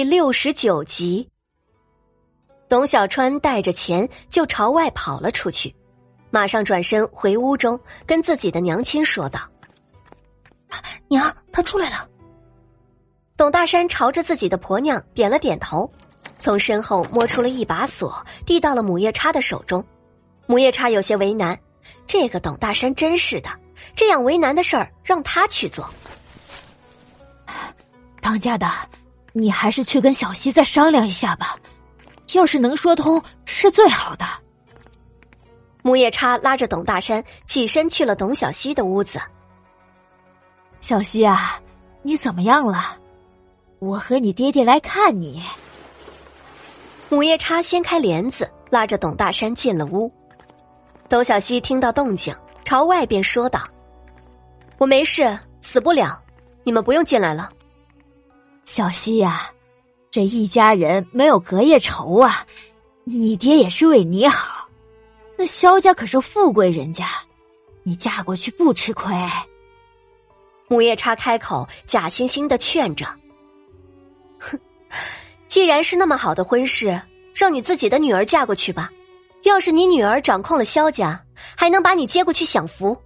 第六十九集，董小川带着钱就朝外跑了出去，马上转身回屋中，跟自己的娘亲说道：“娘，他出来了。”董大山朝着自己的婆娘点了点头，从身后摸出了一把锁，递到了母夜叉的手中。母夜叉有些为难，这个董大山真是的，这样为难的事儿让他去做。当家的。你还是去跟小溪再商量一下吧，要是能说通是最好的。木叶叉拉着董大山起身去了董小溪的屋子。小溪啊，你怎么样了？我和你爹爹来看你。母夜叉掀开帘子，拉着董大山进了屋。董小溪听到动静，朝外边说道：“我没事，死不了，你们不用进来了。”小溪呀，这一家人没有隔夜仇啊！你爹也是为你好，那萧家可是富贵人家，你嫁过去不吃亏。母夜叉开口，假惺惺的劝着：“哼，既然是那么好的婚事，让你自己的女儿嫁过去吧。要是你女儿掌控了萧家，还能把你接过去享福。”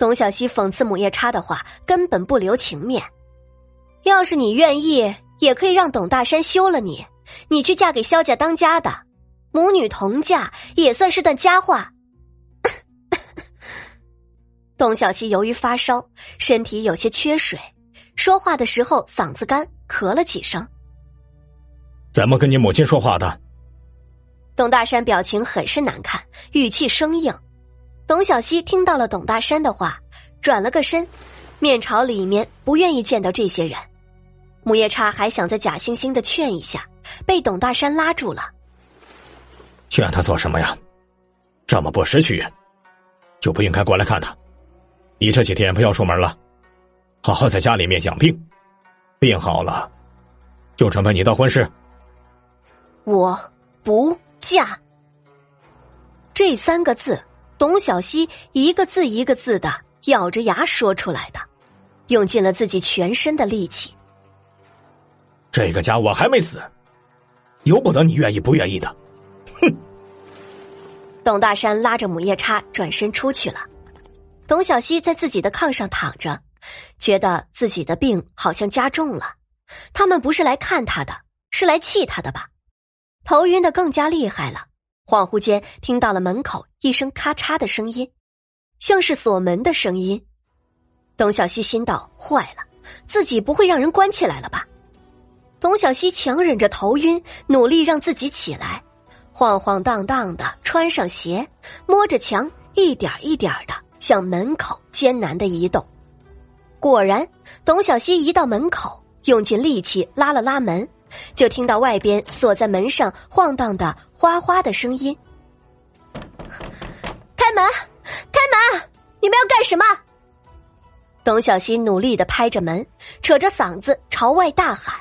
董小希讽刺母夜叉的话，根本不留情面。要是你愿意，也可以让董大山休了你，你去嫁给萧家当家的，母女同嫁也算是段佳话。董小希由于发烧，身体有些缺水，说话的时候嗓子干，咳了几声。怎么跟你母亲说话的？董大山表情很是难看，语气生硬。董小希听到了董大山的话，转了个身，面朝里面，不愿意见到这些人。母夜叉还想再假惺惺的劝一下，被董大山拉住了。劝他做什么呀？这么不识趣，就不应该过来看他。你这几天不要出门了，好好在家里面养病，病好了，就准备你的婚事。我不嫁。这三个字，董小希一个字一个字的咬着牙说出来的，用尽了自己全身的力气。这个家我还没死，由不得你愿意不愿意的。哼！董大山拉着母夜叉转身出去了。董小希在自己的炕上躺着，觉得自己的病好像加重了。他们不是来看他的，是来气他的吧？头晕的更加厉害了。恍惚间听到了门口一声咔嚓的声音，像是锁门的声音。董小希心道：坏了，自己不会让人关起来了吧？董小希强忍着头晕，努力让自己起来，晃晃荡荡的穿上鞋，摸着墙，一点一点的向门口艰难的移动。果然，董小希一到门口，用尽力气拉了拉门，就听到外边锁在门上晃荡的哗哗的声音：“开门，开门！你们要干什么？”董小希努力的拍着门，扯着嗓子朝外大喊。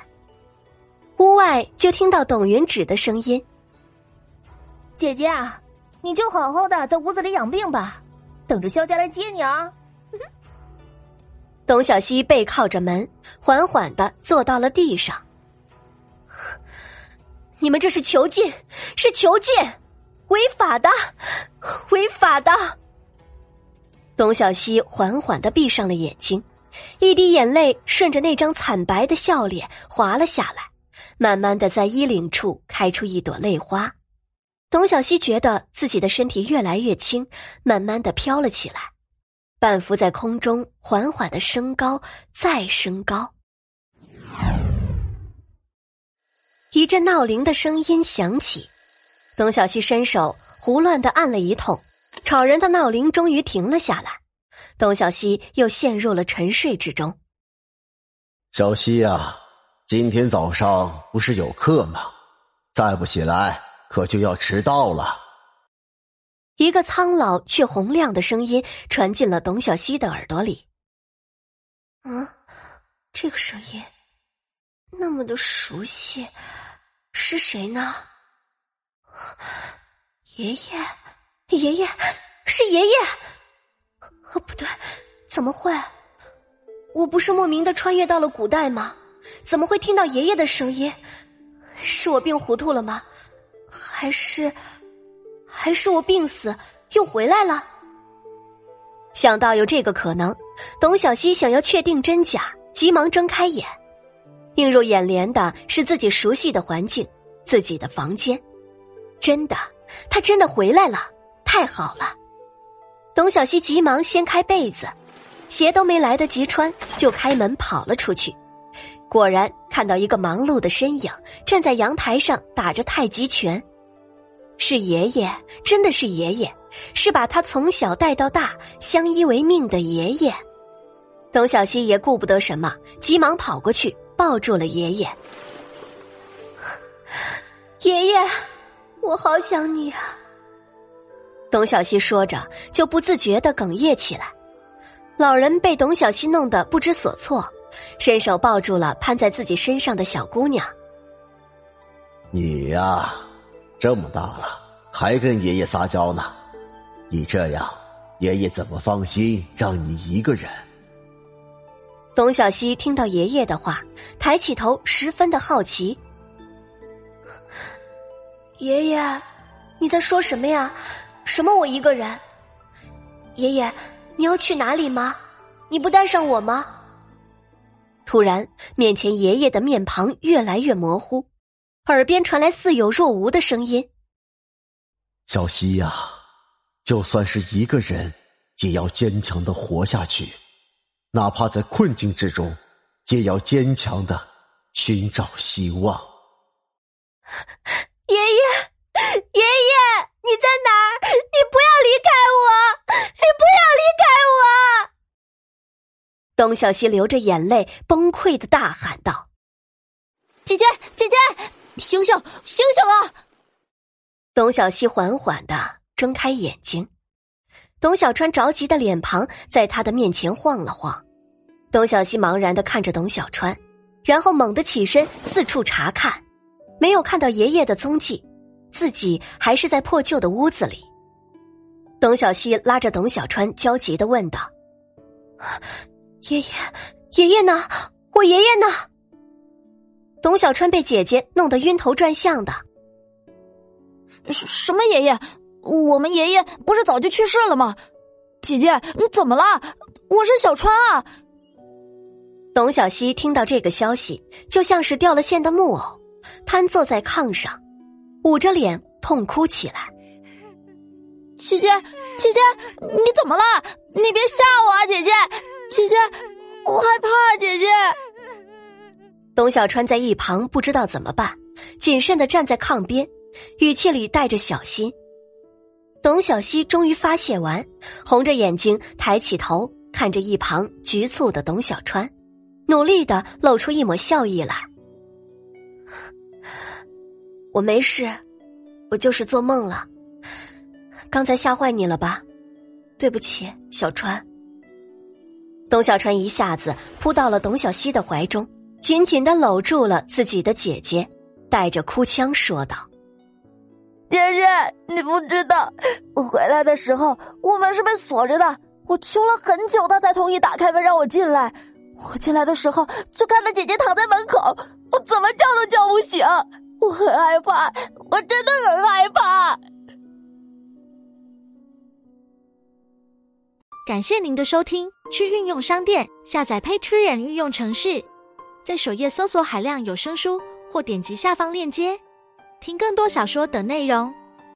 屋外就听到董云芷的声音：“姐姐啊，你就好好的在屋子里养病吧，等着萧家来接你啊。”董小希背靠着门，缓缓的坐到了地上。你们这是囚禁，是囚禁，违法的，违法的。董小希缓缓的闭上了眼睛，一滴眼泪顺着那张惨白的笑脸滑了下来。慢慢的，在衣领处开出一朵泪花。董小希觉得自己的身体越来越轻，慢慢的飘了起来，半浮在空中，缓缓的升高，再升高。一阵闹铃的声音响起，董小希伸手胡乱的按了一通，吵人的闹铃终于停了下来。董小希又陷入了沉睡之中。小希呀。今天早上不是有课吗？再不起来，可就要迟到了。一个苍老却洪亮的声音传进了董小希的耳朵里。嗯，这个声音那么的熟悉，是谁呢？爷爷，爷爷，是爷爷。哦，不对，怎么会？我不是莫名的穿越到了古代吗？怎么会听到爷爷的声音？是我病糊涂了吗？还是，还是我病死又回来了？想到有这个可能，董小希想要确定真假，急忙睁开眼，映入眼帘的是自己熟悉的环境，自己的房间。真的，他真的回来了，太好了！董小希急忙掀开被子，鞋都没来得及穿，就开门跑了出去。果然看到一个忙碌的身影站在阳台上打着太极拳，是爷爷，真的是爷爷，是把他从小带到大、相依为命的爷爷。董小希也顾不得什么，急忙跑过去抱住了爷爷。爷爷，我好想你啊！董小希说着，就不自觉的哽咽起来。老人被董小希弄得不知所措。伸手抱住了攀在自己身上的小姑娘。你呀，这么大了还跟爷爷撒娇呢，你这样，爷爷怎么放心让你一个人？董小希听到爷爷的话，抬起头，十分的好奇。爷爷，你在说什么呀？什么我一个人？爷爷，你要去哪里吗？你不带上我吗？突然，面前爷爷的面庞越来越模糊，耳边传来似有若无的声音：“小溪呀，就算是一个人，也要坚强的活下去，哪怕在困境之中，也要坚强的寻找希望。”爷爷，爷爷，你在哪儿？你不要离开我！你不要离开我！董小西流着眼泪，崩溃的大喊道：“姐姐，姐姐，醒醒，醒醒啊！”董小西缓缓的睁开眼睛，董小川着急的脸庞在他的面前晃了晃。董小西茫然的看着董小川，然后猛地起身四处查看，没有看到爷爷的踪迹，自己还是在破旧的屋子里。董小西拉着董小川焦急的问道。爷爷，爷爷呢？我爷爷呢？董小川被姐姐弄得晕头转向的。什什么爷爷？我们爷爷不是早就去世了吗？姐姐，你怎么了？我是小川啊！董小希听到这个消息，就像是掉了线的木偶，瘫坐在炕上，捂着脸痛哭起来。姐姐，姐姐，你怎么了？你别吓我啊，姐姐。姐姐，我害怕。姐姐，董小川在一旁不知道怎么办，谨慎的站在炕边，语气里带着小心。董小希终于发泄完，红着眼睛抬起头，看着一旁局促的董小川，努力的露出一抹笑意来。我没事，我就是做梦了。刚才吓坏你了吧？对不起，小川。董小川一下子扑到了董小希的怀中，紧紧的搂住了自己的姐姐，带着哭腔说道：“姐姐，你不知道，我回来的时候，我门是被锁着的。我求了很久，他才同意打开门让我进来。我进来的时候，就看到姐姐躺在门口，我怎么叫都叫不醒。我很害怕，我真的很害怕。”感谢您的收听，去运用商店下载 Patreon 运用城市，在首页搜索海量有声书，或点击下方链接听更多小说等内容。